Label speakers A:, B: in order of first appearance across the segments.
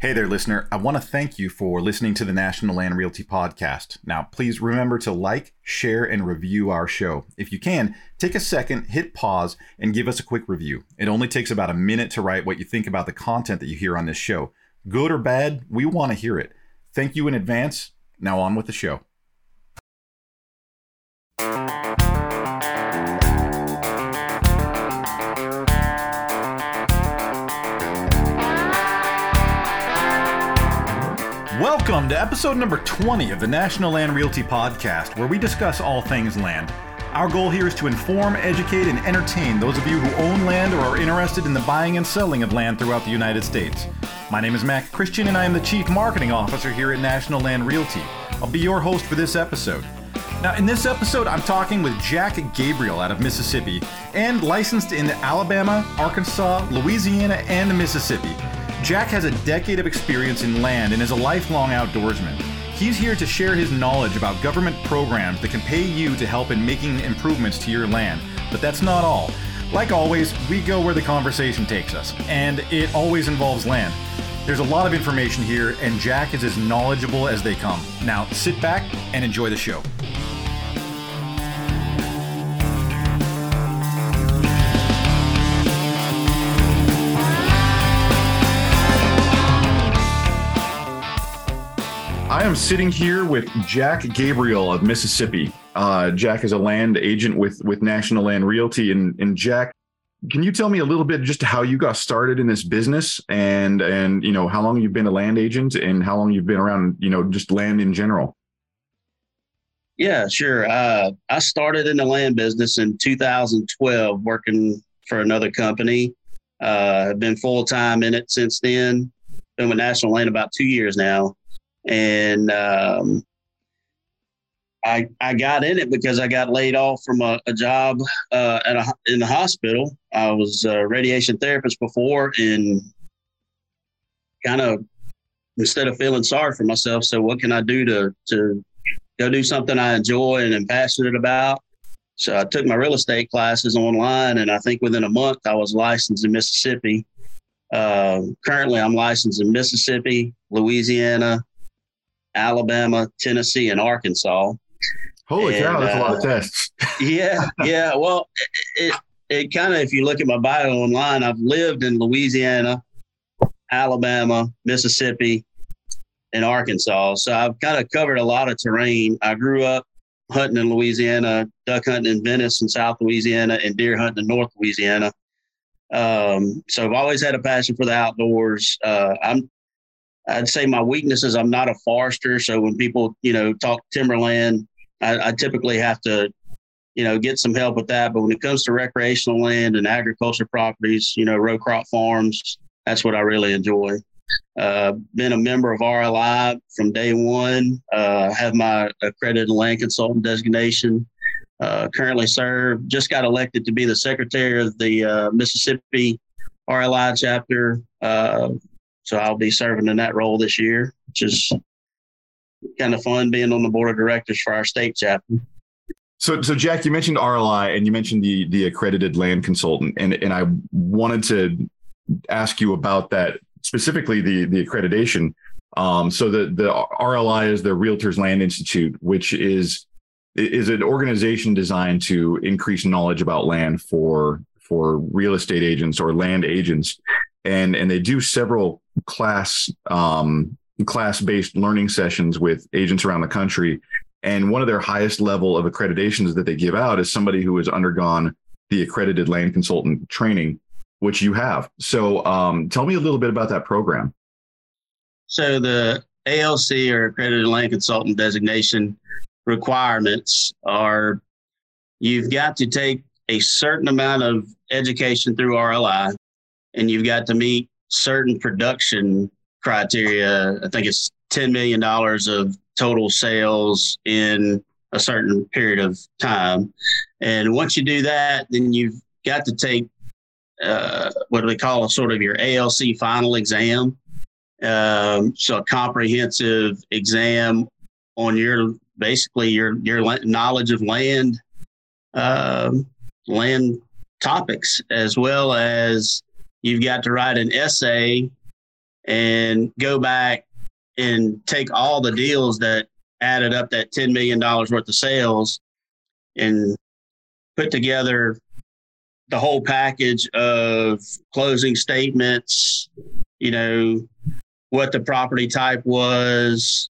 A: Hey there, listener. I want to thank you for listening to the National Land Realty Podcast. Now, please remember to like, share, and review our show. If you can, take a second, hit pause, and give us a quick review. It only takes about a minute to write what you think about the content that you hear on this show. Good or bad, we want to hear it. Thank you in advance. Now, on with the show. To episode number 20 of the National Land Realty Podcast, where we discuss all things land. Our goal here is to inform, educate, and entertain those of you who own land or are interested in the buying and selling of land throughout the United States. My name is Mac Christian, and I am the Chief Marketing Officer here at National Land Realty. I'll be your host for this episode. Now, in this episode, I'm talking with Jack Gabriel out of Mississippi and licensed in Alabama, Arkansas, Louisiana, and Mississippi. Jack has a decade of experience in land and is a lifelong outdoorsman. He's here to share his knowledge about government programs that can pay you to help in making improvements to your land. But that's not all. Like always, we go where the conversation takes us, and it always involves land. There's a lot of information here, and Jack is as knowledgeable as they come. Now, sit back and enjoy the show. I am sitting here with Jack Gabriel of Mississippi. Uh, Jack is a land agent with with National Land Realty, and and Jack, can you tell me a little bit just how you got started in this business, and and you know how long you've been a land agent, and how long you've been around, you know, just land in general?
B: Yeah, sure. Uh, I started in the land business in 2012, working for another company. Uh, I've been full time in it since then. Been with National Land about two years now and um, I I got in it because I got laid off from a, a job uh, at a, in the hospital. I was a radiation therapist before, and kind of instead of feeling sorry for myself, so what can I do to to go do something I enjoy and am passionate about? So I took my real estate classes online, and I think within a month I was licensed in Mississippi. Uh, currently, I'm licensed in Mississippi, Louisiana, Alabama, Tennessee, and Arkansas.
A: Holy and, cow, that's uh, a lot of uh, tests.
B: yeah, yeah. Well, it it kind of if you look at my bio online, I've lived in Louisiana, Alabama, Mississippi, and Arkansas. So I've kind of covered a lot of terrain. I grew up hunting in Louisiana, duck hunting in Venice and South Louisiana, and deer hunting in North Louisiana. Um, so I've always had a passion for the outdoors. Uh, I'm I'd say my weakness is I'm not a forester. So when people, you know, talk timberland, I, I typically have to, you know, get some help with that. But when it comes to recreational land and agriculture properties, you know, row crop farms, that's what I really enjoy. Uh, been a member of RLI from day one. Uh, have my accredited land consultant designation. Uh, currently serve. Just got elected to be the secretary of the uh, Mississippi RLI chapter. Uh, so I'll be serving in that role this year, which is kind of fun being on the board of directors for our state chapter.
A: So, so Jack, you mentioned RLI and you mentioned the the accredited land consultant, and and I wanted to ask you about that specifically the the accreditation. Um, so the the RLI is the Realtors Land Institute, which is is an organization designed to increase knowledge about land for for real estate agents or land agents and and they do several class um, class based learning sessions with agents around the country. And one of their highest level of accreditations that they give out is somebody who has undergone the accredited land consultant training, which you have. So um, tell me a little bit about that program.
B: So the ALC or accredited land consultant designation requirements are you've got to take a certain amount of education through RLI and you've got to meet certain production criteria. I think it's $10 million of total sales in a certain period of time. And once you do that, then you've got to take uh, what do we call a sort of your ALC final exam. Um, so a comprehensive exam on your basically your your knowledge of land, um, land topics, as well as You've got to write an essay and go back and take all the deals that added up that $10 million worth of sales and put together the whole package of closing statements, you know, what the property type was,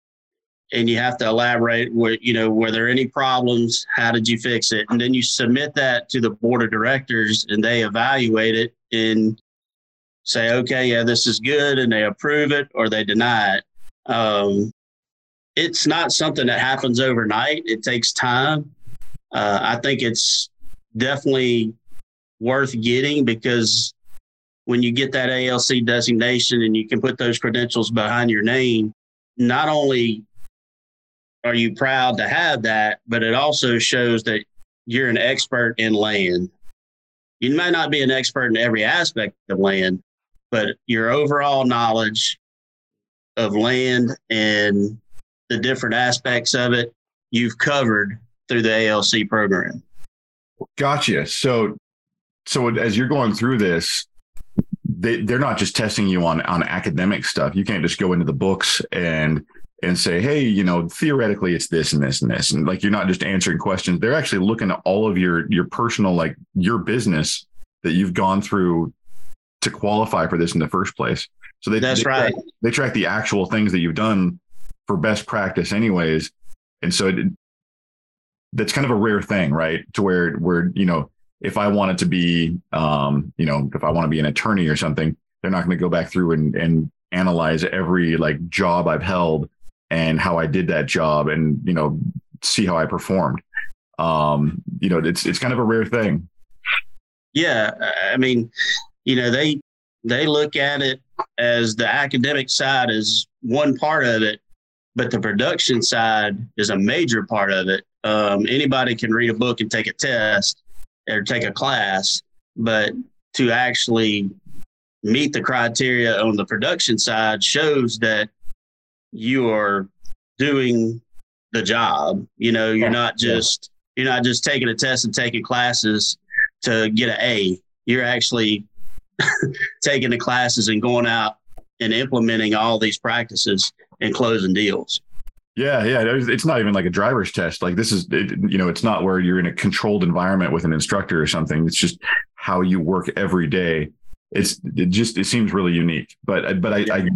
B: and you have to elaborate where you know were there any problems? How did you fix it? And then you submit that to the board of directors and they evaluate it and say okay yeah this is good and they approve it or they deny it. Um, it's not something that happens overnight. It takes time. Uh, i think it's definitely worth getting because when you get that ALC designation and you can put those credentials behind your name, not only are you proud to have that, but it also shows that you're an expert in land. You might not be an expert in every aspect of land, but your overall knowledge of land and the different aspects of it, you've covered through the ALC program.
A: Gotcha. So, so as you're going through this, they, they're not just testing you on on academic stuff. You can't just go into the books and and say, hey, you know, theoretically it's this and this and this. And like you're not just answering questions. They're actually looking at all of your your personal, like your business that you've gone through to qualify for this in the first place. So they
B: that's
A: they
B: right.
A: Track, they track the actual things that you've done for best practice, anyways. And so it, that's kind of a rare thing, right? To where where you know, if I wanted to be, um, you know, if I want to be an attorney or something, they're not going to go back through and and analyze every like job I've held and how I did that job and, you know, see how I performed. Um, you know, it's, it's kind of a rare thing.
B: Yeah. I mean, you know, they, they look at it as the academic side is one part of it, but the production side is a major part of it. Um, anybody can read a book and take a test or take a class, but to actually meet the criteria on the production side shows that you are doing the job. You know, you're not just you're not just taking a test and taking classes to get an A. You're actually taking the classes and going out and implementing all these practices and closing deals.
A: Yeah, yeah. It's not even like a driver's test. Like this is, it, you know, it's not where you're in a controlled environment with an instructor or something. It's just how you work every day. It's it just it seems really unique. But but I, I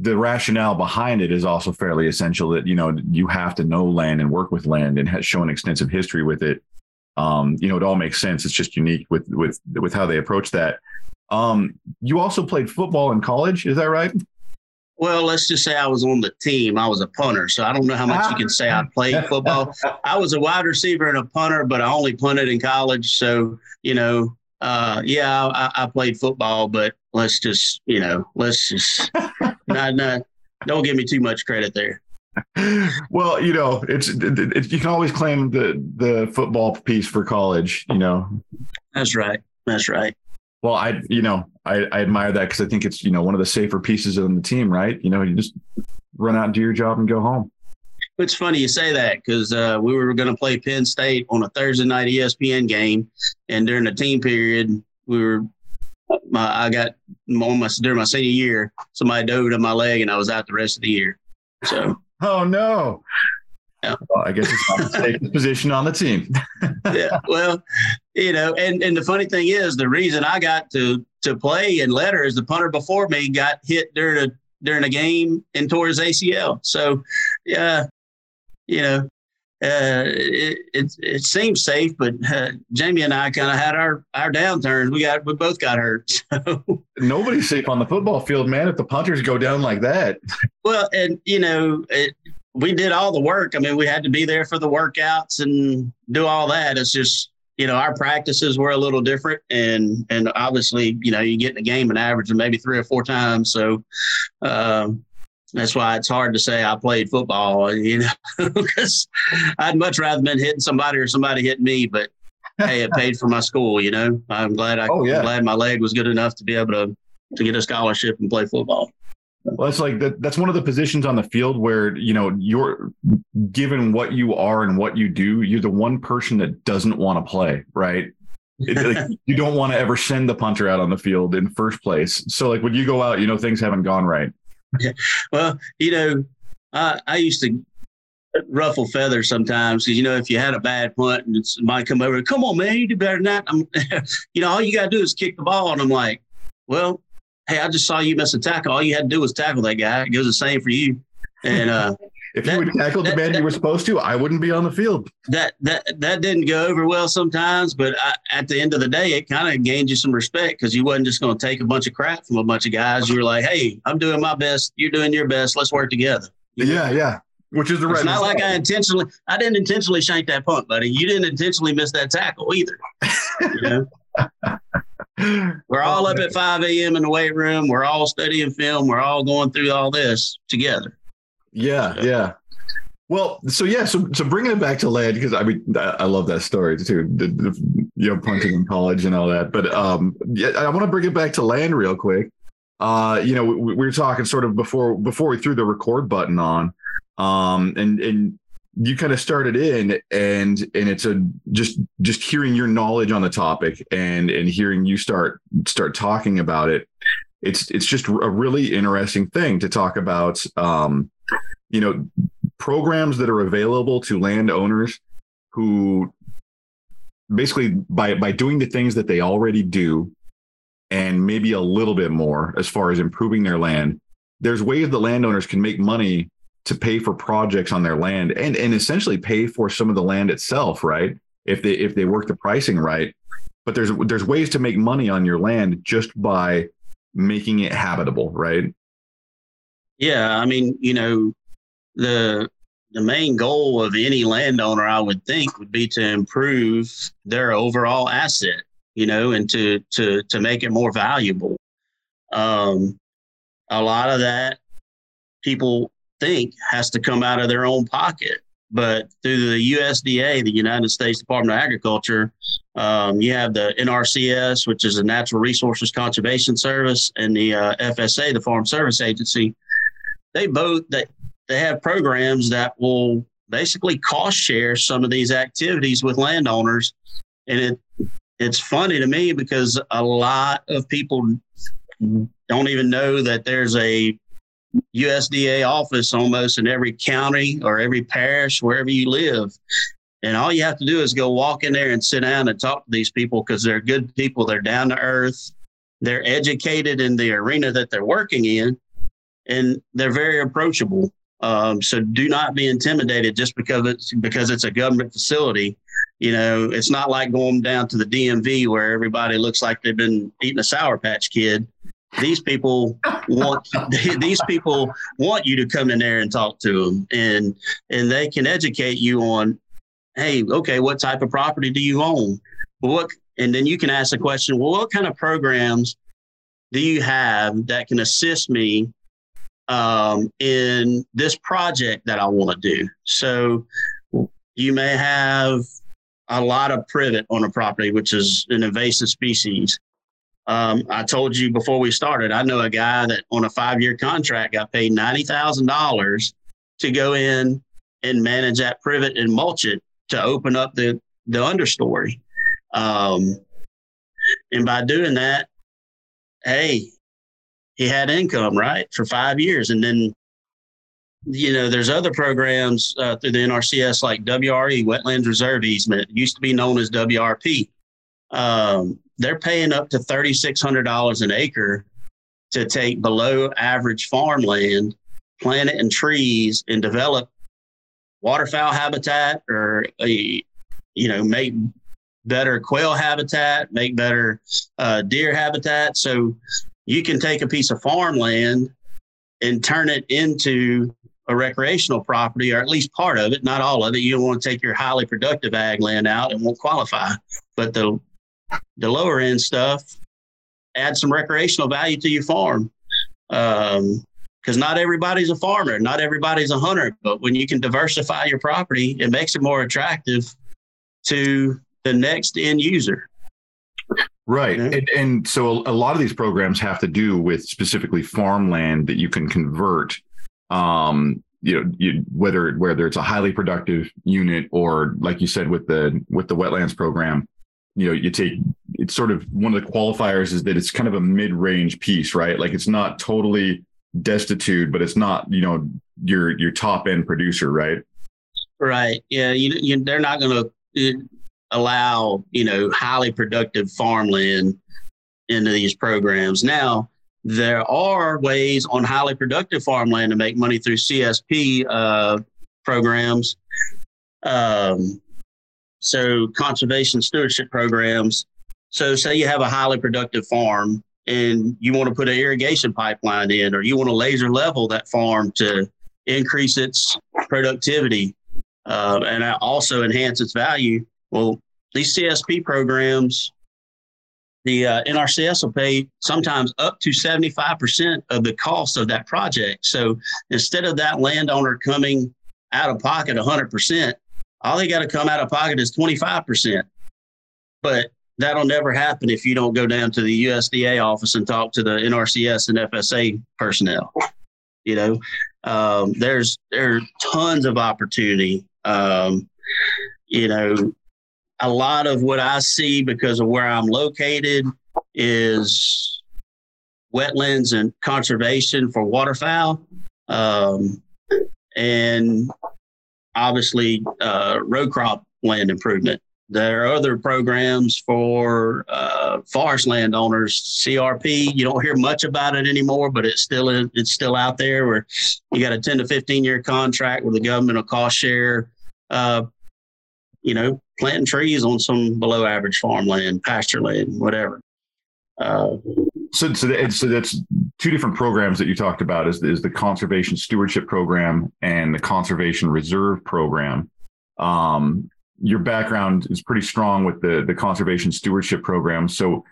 A: the rationale behind it is also fairly essential that you know you have to know land and work with land and has shown extensive history with it um, you know it all makes sense it's just unique with with with how they approach that um, you also played football in college is that right
B: well let's just say i was on the team i was a punter so i don't know how much you can say i played football i was a wide receiver and a punter but i only punted in college so you know uh, yeah I, I played football but let's just you know let's just not, not, don't give me too much credit there.
A: Well, you know, it's it, it, you can always claim the the football piece for college. You know,
B: that's right. That's right.
A: Well, I you know I, I admire that because I think it's you know one of the safer pieces on the team, right? You know, you just run out and do your job and go home.
B: It's funny you say that because uh, we were going to play Penn State on a Thursday night ESPN game, and during the team period, we were my I got almost during my senior year, somebody dove on my leg and I was out the rest of the year. So
A: Oh no.
B: Yeah.
A: Well, I guess it's not the safest position on the team.
B: yeah. Well, you know, and, and the funny thing is the reason I got to to play in letter is the punter before me got hit during a during a game and tore his ACL. So yeah, you know, uh, it, it, it seems safe, but uh, Jamie and I kind of had our our downturns. We got we both got hurt. So.
A: Nobody's safe on the football field, man. If the punters go down like that.
B: Well, and you know, it, we did all the work. I mean, we had to be there for the workouts and do all that. It's just you know our practices were a little different, and and obviously you know you get in a game an average of maybe three or four times. So. Um, that's why it's hard to say I played football, you know, because I'd much rather been hitting somebody or somebody hitting me. But hey, it paid for my school, you know. I'm glad I, oh, yeah. I'm glad my leg was good enough to be able to to get a scholarship and play football.
A: Well, it's like that. That's one of the positions on the field where you know you're given what you are and what you do. You're the one person that doesn't want to play, right? like, you don't want to ever send the punter out on the field in first place. So like when you go out, you know things haven't gone right.
B: Yeah. Well, you know, I, I used to ruffle feathers sometimes because you know if you had a bad punt and it's somebody come over, come on man, you do better than that. I'm, you know, all you got to do is kick the ball, and I'm like, well, hey, I just saw you miss a tackle. All you had to do was tackle that guy. It goes the same for you. And uh,
A: if that, you would tackle the man you were supposed to, I wouldn't be on the field.
B: That that that didn't go over well sometimes, but I, at the end of the day, it kind of gained you some respect because you wasn't just going to take a bunch of crap from a bunch of guys. You were like, hey, I'm doing my best. You're doing your best. Let's work together.
A: You yeah, know? yeah. Which is the right.
B: It's not like I intentionally. I didn't intentionally shank that punt, buddy. You didn't intentionally miss that tackle either. you know. We're all up at 5 a.m. in the weight room. We're all studying film. We're all going through all this together.
A: Yeah, so. yeah. Well, so yeah, so so bringing it back to land because I mean I love that story too, the, the, you know punting in college and all that. But um, yeah, I want to bring it back to land real quick. Uh, you know, we, we were talking sort of before before we threw the record button on, um, and and you kind of started in and and it's a just just hearing your knowledge on the topic and and hearing you start start talking about it it's it's just a really interesting thing to talk about um you know programs that are available to landowners who basically by by doing the things that they already do and maybe a little bit more as far as improving their land there's ways that landowners can make money to pay for projects on their land and and essentially pay for some of the land itself, right? If they if they work the pricing right. But there's there's ways to make money on your land just by making it habitable, right?
B: Yeah, I mean, you know, the the main goal of any landowner, I would think, would be to improve their overall asset, you know, and to to to make it more valuable. Um, a lot of that people think has to come out of their own pocket. But through the USDA, the United States Department of Agriculture, um, you have the NRCS, which is the Natural Resources Conservation Service, and the uh, FSA, the Farm Service Agency. They both they, they have programs that will basically cost share some of these activities with landowners, and it it's funny to me because a lot of people don't even know that there's a USDA office almost in every county or every parish, wherever you live. And all you have to do is go walk in there and sit down and talk to these people because they're good people. They're down to earth. They're educated in the arena that they're working in, and they're very approachable. Um, so do not be intimidated just because it's because it's a government facility. You know, it's not like going down to the DMV where everybody looks like they've been eating a Sour Patch Kid these people want these people want you to come in there and talk to them and and they can educate you on hey okay what type of property do you own? What and then you can ask the question well what kind of programs do you have that can assist me um, in this project that i want to do? So you may have a lot of privet on a property which is an invasive species um, I told you before we started, I know a guy that on a five year contract got paid $90,000 to go in and manage that privet and mulch it to open up the, the understory. Um, and by doing that, hey, he had income, right, for five years. And then, you know, there's other programs uh, through the NRCS like WRE, Wetlands Reserve Easement, it used to be known as WRP. Um, they're paying up to $3,600 an acre to take below average farmland, plant it in trees, and develop waterfowl habitat or a, you know, make better quail habitat, make better uh, deer habitat. So you can take a piece of farmland and turn it into a recreational property, or at least part of it, not all of it. You don't want to take your highly productive ag land out; it won't qualify. But the the lower end stuff, add some recreational value to your farm. Um, because not everybody's a farmer, not everybody's a hunter, but when you can diversify your property, it makes it more attractive to the next end user.
A: Right. And, and, so a, a, lot of these programs have to do with specifically farmland that you can convert. Um, you know, you, whether whether it's a highly productive unit or, like you said, with the with the wetlands program, you know, you take it's sort of one of the qualifiers is that it's kind of a mid-range piece, right? Like it's not totally destitute, but it's not, you know, your your top end producer, right?
B: Right. Yeah. You, you they're not going to uh, allow you know highly productive farmland into these programs. Now there are ways on highly productive farmland to make money through CSP uh, programs. Um, so conservation stewardship programs. So say you have a highly productive farm and you want to put an irrigation pipeline in, or you want to laser level that farm to increase its productivity uh, and also enhance its value. Well, these CSP programs, the uh, NRCS will pay sometimes up to 75% of the cost of that project. So instead of that landowner coming out of pocket 100%, all they got to come out of pocket is 25%. But that'll never happen if you don't go down to the USDA office and talk to the NRCS and FSA personnel. You know, um, there's there are tons of opportunity. Um, you know, a lot of what I see because of where I'm located is wetlands and conservation for waterfowl. Um, and obviously uh, row crop land improvement. There are other programs for uh, forest landowners, CRP. You don't hear much about it anymore, but it's still in, it's still out there. Where you got a ten to fifteen year contract where the government will cost share. Uh, you know, planting trees on some below average farmland, pasture land, whatever. Uh,
A: so, so, that, so that's two different programs that you talked about is, is the conservation stewardship program and the conservation reserve program. Um, your background is pretty strong with the, the conservation stewardship program. So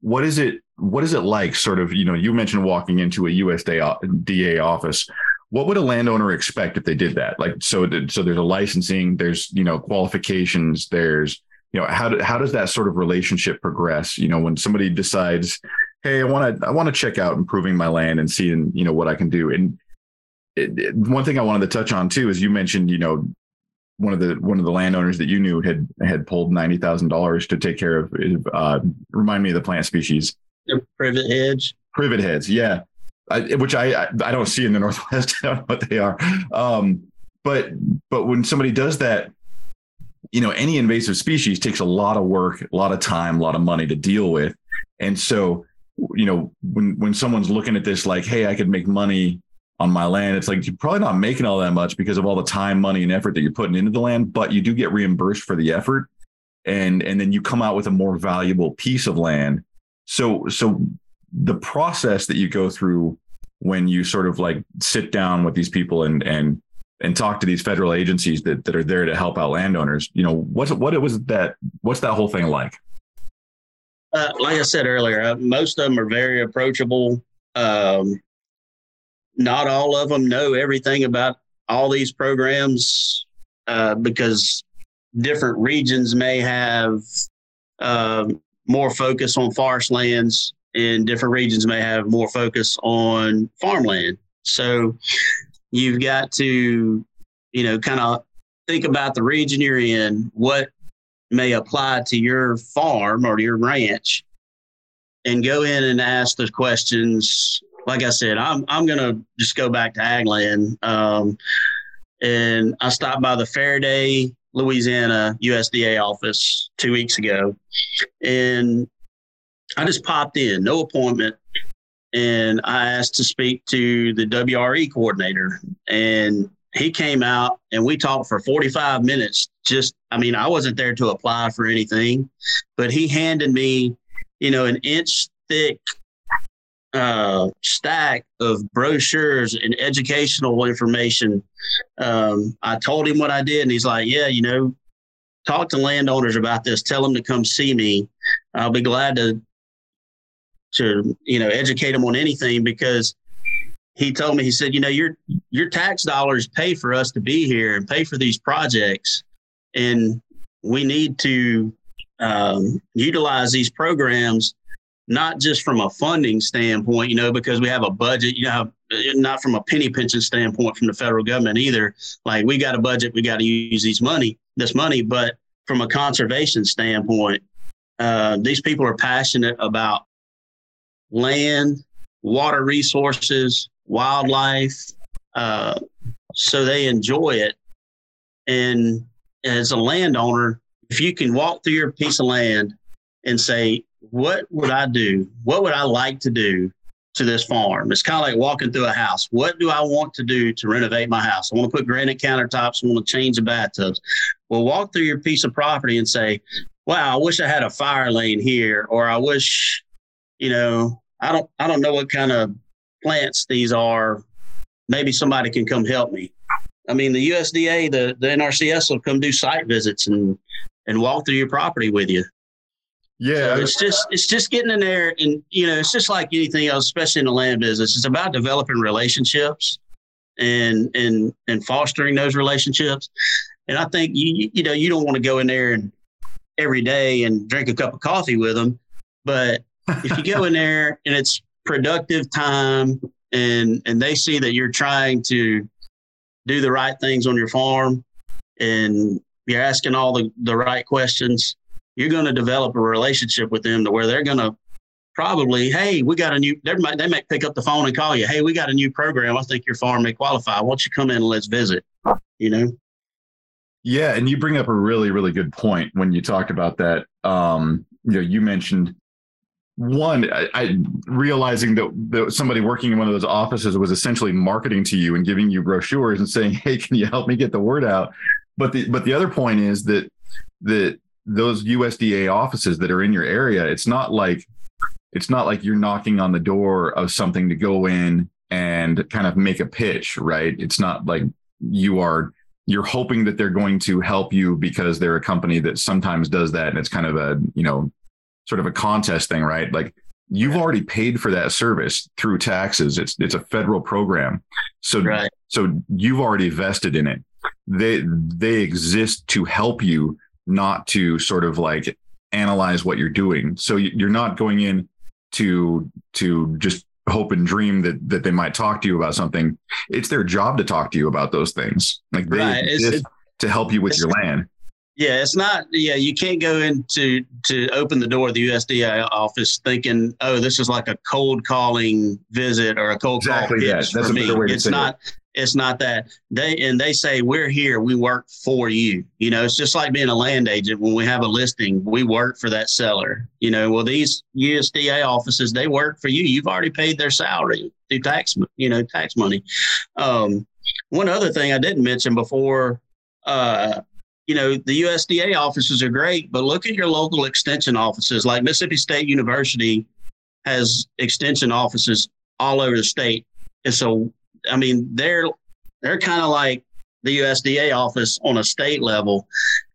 A: what is it, what is it like sort of, you know, you mentioned walking into a USDA office. What would a landowner expect if they did that? Like, so, so there's a licensing, there's, you know, qualifications, there's, you know, how, do, how does that sort of relationship progress? You know, when somebody decides, hey, I want to I want to check out improving my land and seeing you know what I can do. And it, it, one thing I wanted to touch on too is you mentioned you know one of the one of the landowners that you knew had had pulled ninety thousand dollars to take care of. Uh, remind me of the plant species.
B: Privet hedge.
A: Privet heads, yeah. I, which I, I, I don't see in the northwest. I don't know what they are. Um, but but when somebody does that, you know, any invasive species takes a lot of work, a lot of time, a lot of money to deal with, and so you know, when when someone's looking at this like, hey, I could make money on my land, it's like you're probably not making all that much because of all the time, money, and effort that you're putting into the land, but you do get reimbursed for the effort. And and then you come out with a more valuable piece of land. So so the process that you go through when you sort of like sit down with these people and and and talk to these federal agencies that, that are there to help out landowners, you know, what's what it was that what's that whole thing like?
B: Uh, like I said earlier, uh, most of them are very approachable. Um, not all of them know everything about all these programs uh, because different regions may have um, more focus on forest lands and different regions may have more focus on farmland. So you've got to, you know, kind of think about the region you're in, what may apply to your farm or your ranch and go in and ask the questions. Like I said, I'm I'm gonna just go back to Agland. Um, and I stopped by the Ferriday, Louisiana USDA office two weeks ago, and I just popped in, no appointment, and I asked to speak to the WRE coordinator, and he came out and we talked for 45 minutes. Just, I mean, I wasn't there to apply for anything, but he handed me, you know, an inch thick uh, stack of brochures and educational information. Um, I told him what I did, and he's like, "Yeah, you know, talk to landowners about this. Tell them to come see me. I'll be glad to to you know educate them on anything because he told me, he said, you know, your your tax dollars pay for us to be here and pay for these projects, and we need to um, utilize these programs not just from a funding standpoint, you know, because we have a budget, you know, not from a penny pinching standpoint from the federal government either. Like we got a budget, we got to use these money, this money, but from a conservation standpoint, Uh, these people are passionate about land, water resources, wildlife, uh, so they enjoy it. And as a landowner, if you can walk through your piece of land and say, what would I do? What would I like to do to this farm? It's kind of like walking through a house. What do I want to do to renovate my house? I want to put granite countertops. I want to change the bathtubs. Well, walk through your piece of property and say, wow, I wish I had a fire lane here, or I wish, you know, I don't, I don't know what kind of plants these are. Maybe somebody can come help me. I mean, the USDA, the, the NRCS will come do site visits and, and walk through your property with you.
A: Yeah,
B: so it's just it's just getting in there, and you know, it's just like anything else, especially in the land business. It's about developing relationships and and and fostering those relationships. And I think you you know you don't want to go in there and every day and drink a cup of coffee with them, but if you go in there and it's productive time and and they see that you're trying to do the right things on your farm and you're asking all the, the right questions, you're going to develop a relationship with them to where they're going to probably, hey, we got a new, they might, they might pick up the phone and call you, hey, we got a new program. I think your farm may qualify. Why don't you come in and let's visit? You know?
A: Yeah. And you bring up a really, really good point when you talk about that. Um, you know, you mentioned one, I, I realizing that, that somebody working in one of those offices was essentially marketing to you and giving you brochures and saying, "Hey, can you help me get the word out?" But the but the other point is that that those USDA offices that are in your area, it's not like it's not like you're knocking on the door of something to go in and kind of make a pitch, right? It's not like you are you're hoping that they're going to help you because they're a company that sometimes does that and it's kind of a, you know, sort of a contest thing, right? Like you've already paid for that service through taxes. It's it's a federal program. So right. so you've already vested in it. They they exist to help you, not to sort of like analyze what you're doing. So you're not going in to to just hope and dream that that they might talk to you about something. It's their job to talk to you about those things. Like they right. exist to help you with your land.
B: Yeah, it's not. Yeah, you can't go into to open the door of the USDA office thinking, "Oh, this is like a cold calling visit or a cold exactly call pitch for me." It's not. It. It's not that they and they say we're here. We work for you. You know, it's just like being a land agent. When we have a listing, we work for that seller. You know, well these USDA offices they work for you. You've already paid their salary through tax. You know, tax money. Um, one other thing I didn't mention before. Uh, you know, the USDA offices are great, but look at your local extension offices. Like Mississippi State University has extension offices all over the state. And so, I mean, they're they're kind of like the USDA office on a state level.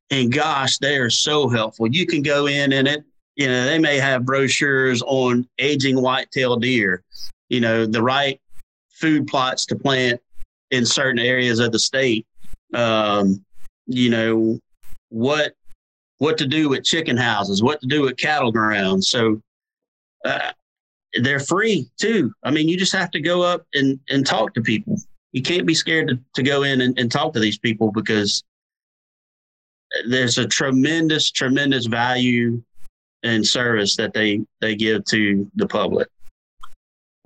B: And gosh, they are so helpful. You can go in and it, you know, they may have brochures on aging whitetail deer, you know, the right food plots to plant in certain areas of the state. Um, you know what what to do with chicken houses, what to do with cattle grounds. So uh, they're free too. I mean, you just have to go up and, and talk to people. You can't be scared to, to go in and, and talk to these people because there's a tremendous, tremendous value and service that they they give to the public.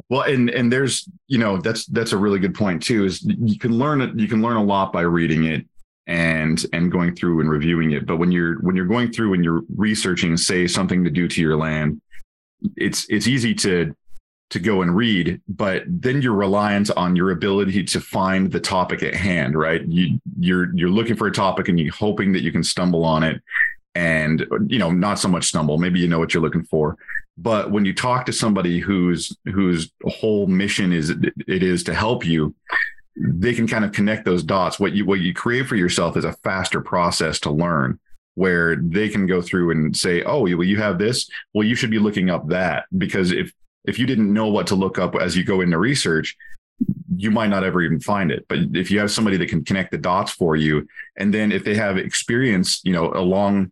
A: Well, and and there's you know that's that's a really good point too. Is you can learn it. You can learn a lot by reading it and and going through and reviewing it. But when you're when you're going through and you're researching say something to do to your land it's it's easy to to go and read but then you're reliant on your ability to find the topic at hand right? You you're you're looking for a topic and you're hoping that you can stumble on it and you know not so much stumble. Maybe you know what you're looking for. But when you talk to somebody whose whose whole mission is it is to help you they can kind of connect those dots. What you what you create for yourself is a faster process to learn where they can go through and say, "Oh, well, you have this. Well, you should be looking up that because if if you didn't know what to look up as you go into research, you might not ever even find it. But if you have somebody that can connect the dots for you, and then if they have experience, you know, a long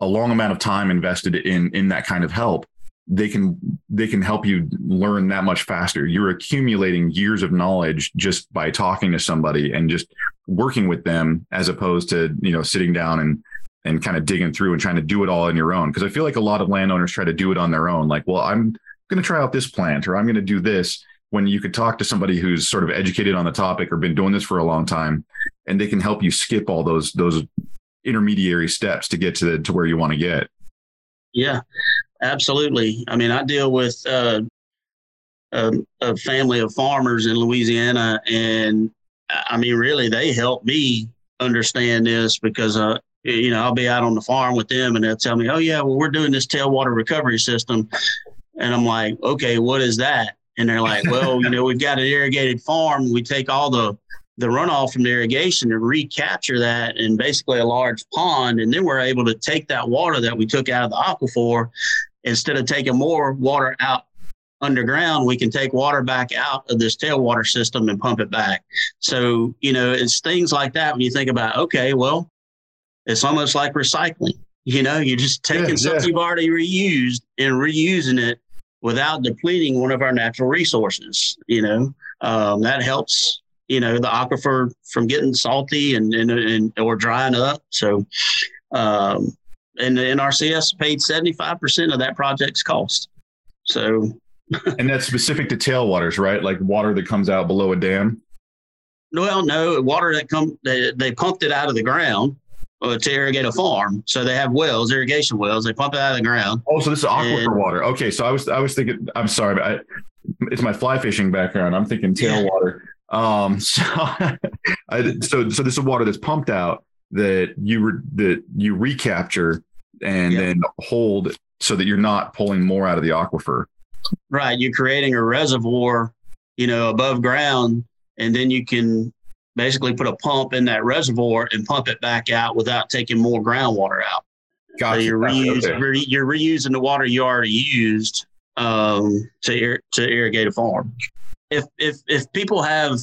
A: a long amount of time invested in in that kind of help, they can they can help you learn that much faster you're accumulating years of knowledge just by talking to somebody and just working with them as opposed to you know sitting down and and kind of digging through and trying to do it all on your own. Because I feel like a lot of landowners try to do it on their own. Like, well, I'm going to try out this plant or I'm going to do this when you could talk to somebody who's sort of educated on the topic or been doing this for a long time and they can help you skip all those those intermediary steps to get to the, to where you want to get
B: yeah absolutely i mean i deal with uh, a, a, family of farmers in louisiana and i mean really they help me understand this because uh, you know i'll be out on the farm with them and they'll tell me oh yeah well we're doing this tailwater recovery system and i'm like okay what is that and they're like, well, you know, we've got an irrigated farm. We take all the the runoff from the irrigation and recapture that in basically a large pond, and then we're able to take that water that we took out of the aquifer. Instead of taking more water out underground, we can take water back out of this tailwater system and pump it back. So, you know, it's things like that when you think about, okay, well, it's almost like recycling. You know, you're just taking yeah, something yeah. you've already reused and reusing it without depleting one of our natural resources. You know, um, that helps you know the aquifer from getting salty and and, and or drying up. So, um, and the NRCS paid seventy five percent of that project's cost. So,
A: and that's specific to tailwaters, right? Like water that comes out below a dam.
B: Well, no, water that come they, they pumped it out of the ground uh, to irrigate a farm. So they have wells, irrigation wells. They pump it out of the ground.
A: Oh, so this is aquifer and, water. Okay, so I was I was thinking. I'm sorry, I, it's my fly fishing background. I'm thinking tailwater. Yeah. Um, so I, so so this is water that's pumped out that you re, that you recapture and yeah. then hold so that you're not pulling more out of the aquifer.
B: Right, you're creating a reservoir, you know, above ground, and then you can basically put a pump in that reservoir and pump it back out without taking more groundwater out. Gotcha. So you're, reuse, okay. re, you're reusing the water you already used um, to ir- to irrigate a farm. If if if people have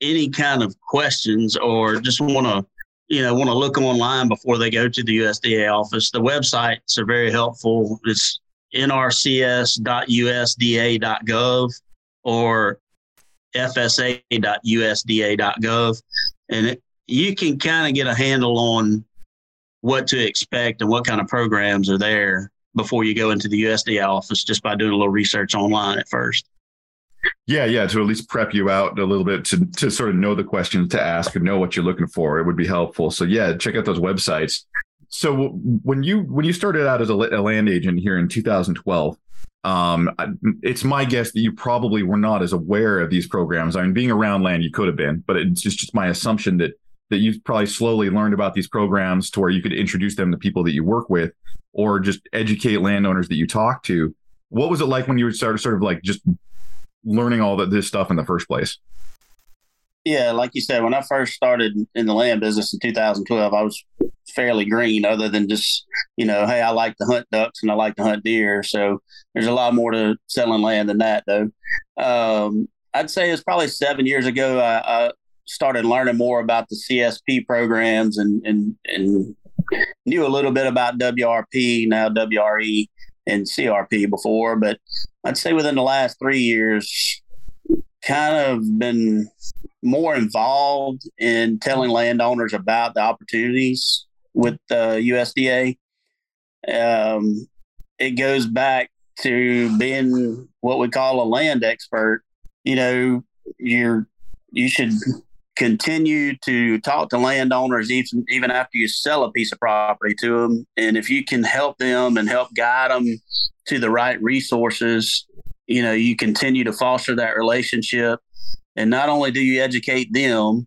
B: any kind of questions or just want to you know want to look online before they go to the USDA office, the websites are very helpful. It's nrcs.usda.gov or fsa.usda.gov, and it, you can kind of get a handle on what to expect and what kind of programs are there before you go into the USDA office just by doing a little research online at first.
A: Yeah, yeah, to at least prep you out a little bit to to sort of know the questions to ask and know what you're looking for. It would be helpful. So yeah, check out those websites. So when you when you started out as a, a land agent here in 2012, um, it's my guess that you probably were not as aware of these programs. I mean, being around land, you could have been, but it's just, just my assumption that that you probably slowly learned about these programs to where you could introduce them to people that you work with, or just educate landowners that you talk to. What was it like when you started sort of like just learning all that this stuff in the first place?
B: Yeah, like you said, when I first started in the land business in 2012, I was fairly green, other than just, you know, hey, I like to hunt ducks and I like to hunt deer. So there's a lot more to selling land than that, though. Um, I'd say it's probably seven years ago I, I, started learning more about the CSP programs and, and, and knew a little bit about WRP, now WRE, and CRP before. But I'd say within the last three years, kind of been more involved in telling landowners about the opportunities with the USDA. Um, it goes back to being what we call a land expert. You know, you're you should continue to talk to landowners even even after you sell a piece of property to them, and if you can help them and help guide them to the right resources, you know, you continue to foster that relationship and not only do you educate them,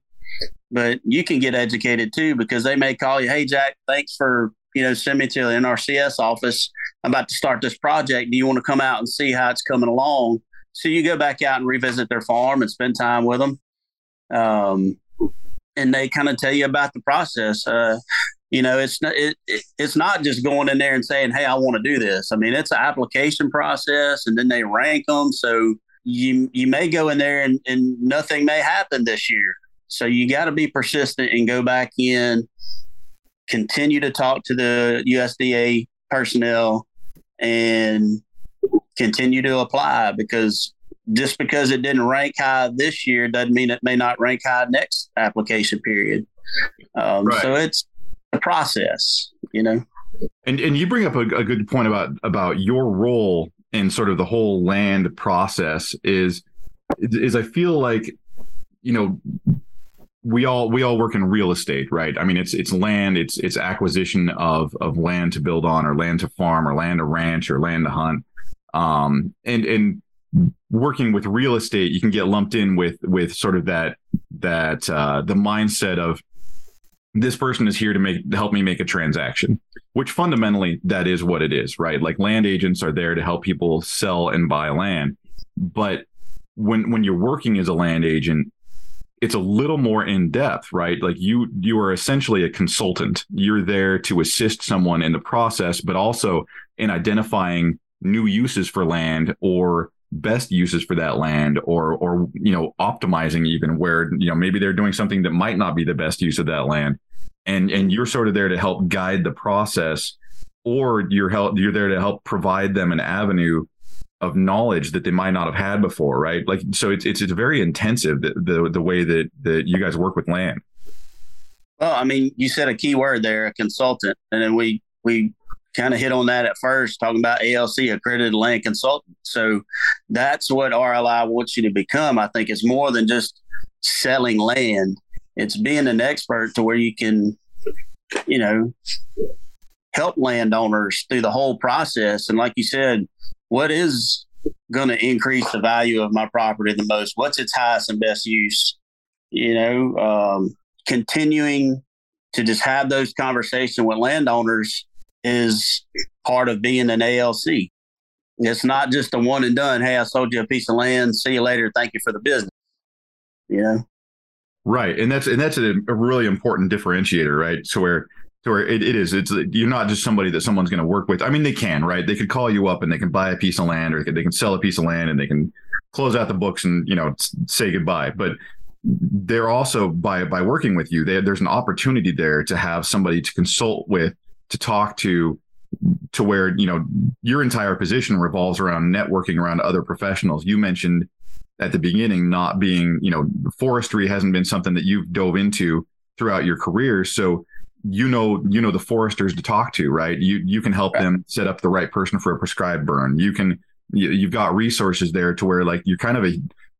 B: but you can get educated too because they may call you, hey, Jack, thanks for, you know, send me to the NRCS office. I'm about to start this project. Do you want to come out and see how it's coming along? So you go back out and revisit their farm and spend time with them. Um, and they kind of tell you about the process. Uh, you know, it's not, it, it, it's not just going in there and saying, Hey, I want to do this. I mean, it's an application process and then they rank them. So you you may go in there and, and nothing may happen this year. So you got to be persistent and go back in, continue to talk to the USDA personnel, and continue to apply because just because it didn't rank high this year doesn't mean it may not rank high next application period. Um, right. So it's a process, you know.
A: And and you bring up a, a good point about about your role in sort of the whole land process is is I feel like you know we all we all work in real estate, right? I mean, it's it's land, it's it's acquisition of of land to build on, or land to farm, or land to ranch, or land to hunt. Um, and and working with real estate, you can get lumped in with with sort of that that uh, the mindset of this person is here to make to help me make a transaction, which fundamentally that is what it is, right? Like land agents are there to help people sell and buy land, but when when you're working as a land agent it's a little more in depth, right? Like you you are essentially a consultant. You're there to assist someone in the process, but also in identifying new uses for land or best uses for that land or or you know optimizing even where you know maybe they're doing something that might not be the best use of that land and and you're sort of there to help guide the process or you're help you're there to help provide them an avenue of knowledge that they might not have had before, right? Like, so it's it's, it's very intensive the, the the way that that you guys work with land.
B: Well, I mean, you said a key word there, a consultant, and then we we kind of hit on that at first, talking about ALC, accredited land consultant. So that's what RLI wants you to become. I think it's more than just selling land; it's being an expert to where you can, you know, help landowners through the whole process. And like you said, what is going to increase the value of my property the most? What's its highest and best use? You know, um, continuing to just have those conversations with landowners is part of being an ALC. It's not just a one and done. Hey, I sold you a piece of land. See you later. Thank you for the business. Know?
A: Right. And that's, and that's a, a really important differentiator, right? So where or it, it is. It's you're not just somebody that someone's going to work with. I mean, they can, right? They could call you up and they can buy a piece of land, or they can sell a piece of land, and they can close out the books and you know say goodbye. But they're also by by working with you, they, there's an opportunity there to have somebody to consult with, to talk to, to where you know your entire position revolves around networking around other professionals. You mentioned at the beginning not being, you know, forestry hasn't been something that you've dove into throughout your career, so you know you know the foresters to talk to right? You you can help right. them set up the right person for a prescribed burn. You can you, you've got resources there to where like you're kind of a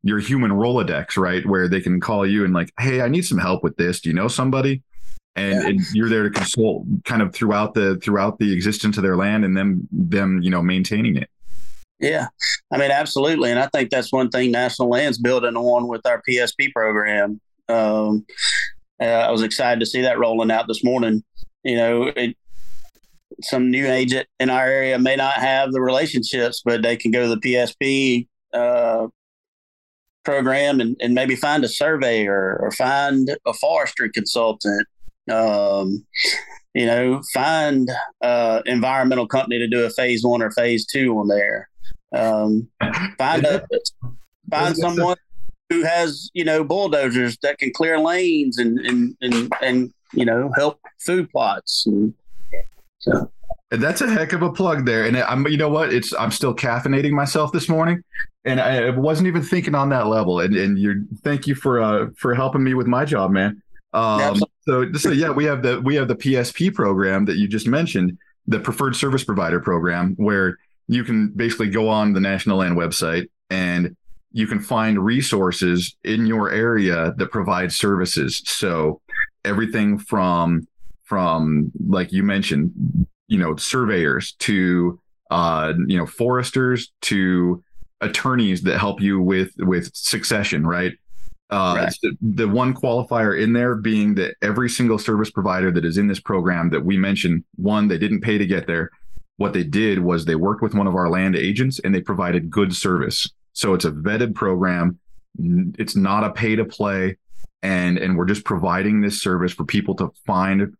A: your human rolodex right? Where they can call you and like hey i need some help with this. Do you know somebody and, yeah. and, you're there to consult kind of throughout the throughout the existence of their land and them them you know maintaining it
B: yeah i mean absolutely and i think that's one thing national land's building on with our psp program um, uh, I was excited to see that rolling out this morning. You know, it, some new agent in our area may not have the relationships, but they can go to the PSP uh, program and, and maybe find a surveyor or find a forestry consultant. Um, you know, find uh, environmental company to do a phase one or phase two on there. Um, find a find someone who has you know bulldozers that can clear lanes and and and, and you know help food plots and so.
A: And that's a heck of a plug there. And I'm, you know what? It's I'm still caffeinating myself this morning, and I wasn't even thinking on that level. And and you thank you for uh for helping me with my job, man. Um, so so yeah, we have the we have the PSP program that you just mentioned, the preferred service provider program, where you can basically go on the National Land website and you can find resources in your area that provide services. So everything from from like you mentioned, you know, surveyors to uh, you know, foresters to attorneys that help you with with succession, right? Uh, the, the one qualifier in there being that every single service provider that is in this program that we mentioned, one, they didn't pay to get there. What they did was they worked with one of our land agents and they provided good service. So it's a vetted program. It's not a pay to play. And, and we're just providing this service for people to find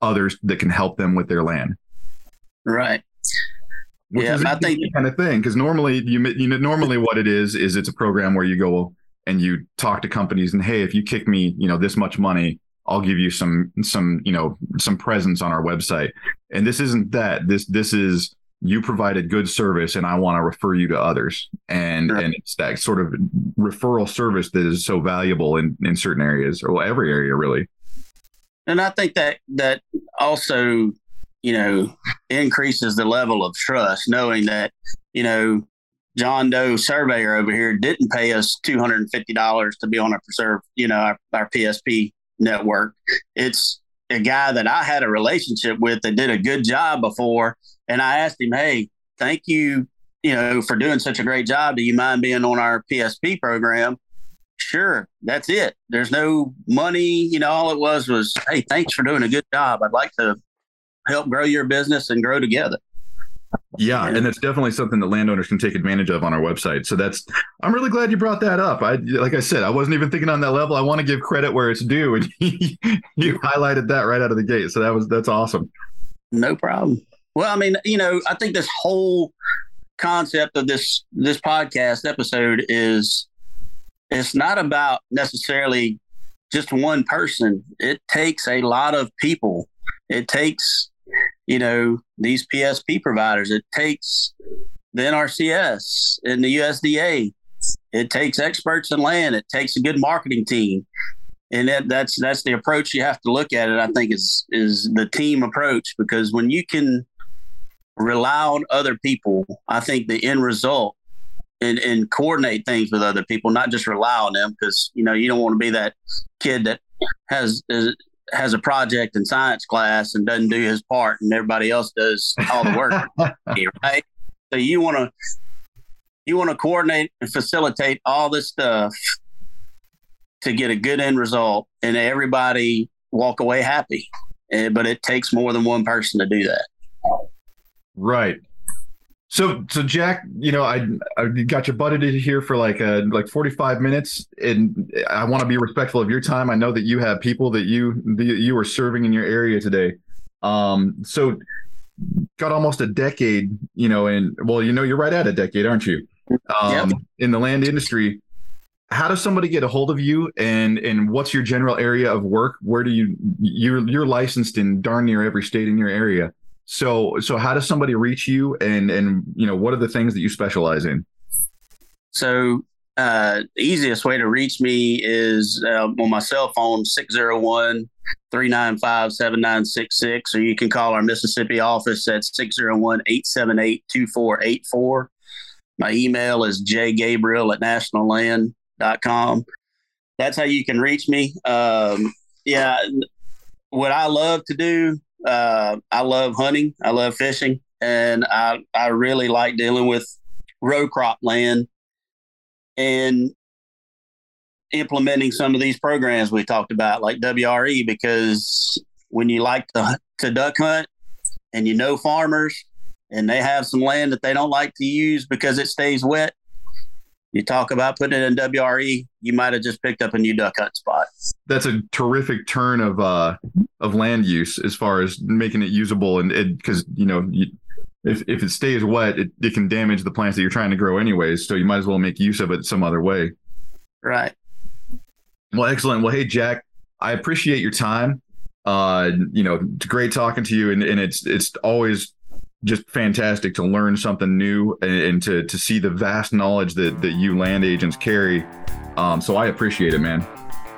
A: others that can help them with their land.
B: Right.
A: Which yeah, I think kind of thing because normally you you know normally what it is is it's a program where you go and you talk to companies and hey if you kick me you know this much money I'll give you some some you know some presence on our website and this isn't that this this is you provided good service and I want to refer you to others. And sure. and it's that sort of referral service that is so valuable in, in certain areas or well, every area really.
B: And I think that that also you know, increases the level of trust, knowing that, you know, John Doe surveyor over here didn't pay us two hundred and fifty dollars to be on a preserve, you know, our, our PSP network. It's a guy that I had a relationship with that did a good job before, and I asked him, "Hey, thank you, you know, for doing such a great job. Do you mind being on our PSP program?" Sure, that's it. There's no money, you know. All it was was, "Hey, thanks for doing a good job. I'd like to help grow your business and grow together."
A: Yeah, and that's definitely something that landowners can take advantage of on our website. So that's I'm really glad you brought that up. I like I said, I wasn't even thinking on that level. I want to give credit where it's due, and you highlighted that right out of the gate. So that was that's awesome.
B: No problem. Well, I mean, you know, I think this whole concept of this this podcast episode is it's not about necessarily just one person. It takes a lot of people. It takes you know, these PSP providers. It takes the NRCS and the USDA. It takes experts in land. It takes a good marketing team. And that, that's that's the approach you have to look at it. I think is is the team approach because when you can rely on other people, I think the end result and, and coordinate things with other people, not just rely on them because you know you don't want to be that kid that has is, has a project in science class and doesn't do his part, and everybody else does all the work, right? So you want to you want to coordinate and facilitate all this stuff to get a good end result, and everybody walk away happy. Eh, but it takes more than one person to do that.
A: Right. So, so Jack, you know, I, I got you butted in here for like a, uh, like 45 minutes and I want to be respectful of your time. I know that you have people that you, that you are serving in your area today. Um, so got almost a decade, you know, and well, you know, you're right at a decade, aren't you? Um, yep. in the land industry. How does somebody get a hold of you and, and what's your general area of work? Where do you, you're, you're licensed in darn near every state in your area. So so how does somebody reach you and and you know what are the things that you specialize in?
B: So uh, easiest way to reach me is uh, on my cell phone 601 395 7966 or you can call our Mississippi office at 601 878 2484. My email is jgabriel at nationalland.com. That's how you can reach me. Um, yeah, what I love to do uh, I love hunting. I love fishing, and I I really like dealing with row crop land and implementing some of these programs we talked about, like WRE, because when you like to, to duck hunt and you know farmers and they have some land that they don't like to use because it stays wet, you talk about putting it in WRE, you might have just picked up a new duck hunt spot.
A: That's a terrific turn of uh, of land use as far as making it usable, and because you know you, if if it stays wet, it, it can damage the plants that you're trying to grow anyways. So you might as well make use of it some other way.
B: Right.
A: Well, excellent. Well, hey Jack, I appreciate your time. Uh, you know, it's great talking to you, and, and it's it's always just fantastic to learn something new and, and, to to see the vast knowledge that that you land agents carry. Um, so I appreciate it, man.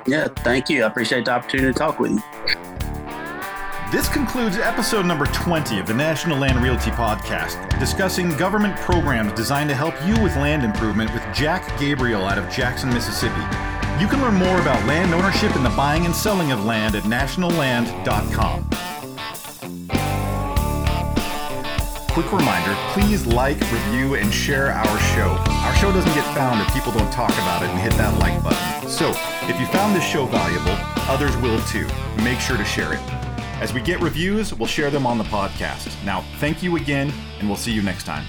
B: Yeah, thank you. I appreciate the opportunity to talk with you.
A: This concludes episode number 20 of the National Land Realty Podcast, discussing government programs designed to help you with land improvement with Jack Gabriel out of Jackson, Mississippi. You can learn more about land ownership and the buying and selling of land at nationalland.com. quick reminder please like, review, and share our show. Our show doesn't get found if people don't talk about it and hit that like button. So, if you found this show valuable, others will too. Make sure to share it. As we get reviews, we'll share them on the podcast. Now, thank you again, and we'll see you next time.